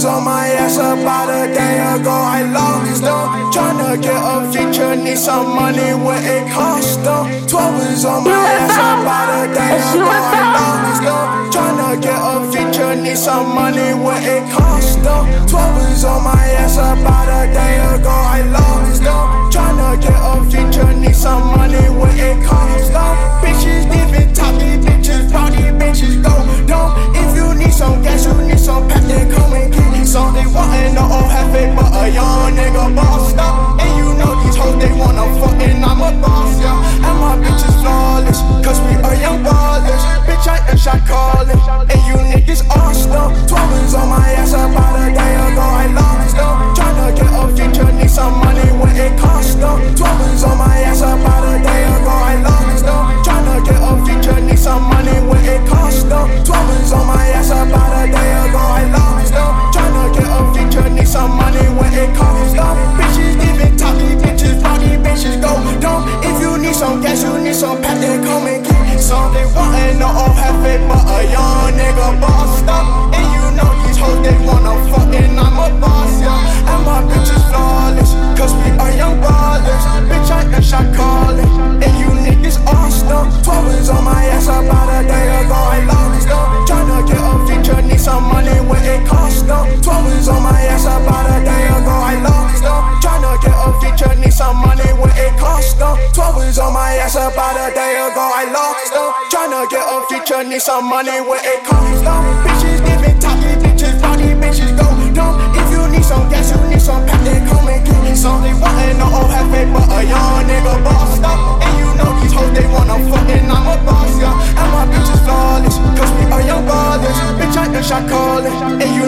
was on my ass about a day ago. I lost them. Tryna get a feature, need some money, what it cost them. 12 was on my ass about a day ago. I lost them. Tryna get a feature, need some money, what it cost them. 12 was on my ass about a day some money when it cost them. Twelve on my ass about a day ago, I lost them. Tryna get a future, need some money when it cost them. Twelve on my ass about a day ago, I lost them. Tryna get a future, need some money when it cost them. Bitches giving top, these bitches, party bitches go dumb. If you need some gas, you need some pack, then come and get some. They wantin' the old oh, half it, some money when it cost them. Twelve is on my ass about a day ago, I lost them. Tryna get a future, need some money when it cost them. Bitches giving top, these bitches, party bitches go dumb. If you need some gas, you need some pack, then come and give me some. They wantin' the old oh, half it, but a young nigga bossed up. And you know these hoes, they wanna fuck, and I'm a boss, yeah. And my bitch is flawless, cause we are young ballers. Bitch, I ain't shot calling, and you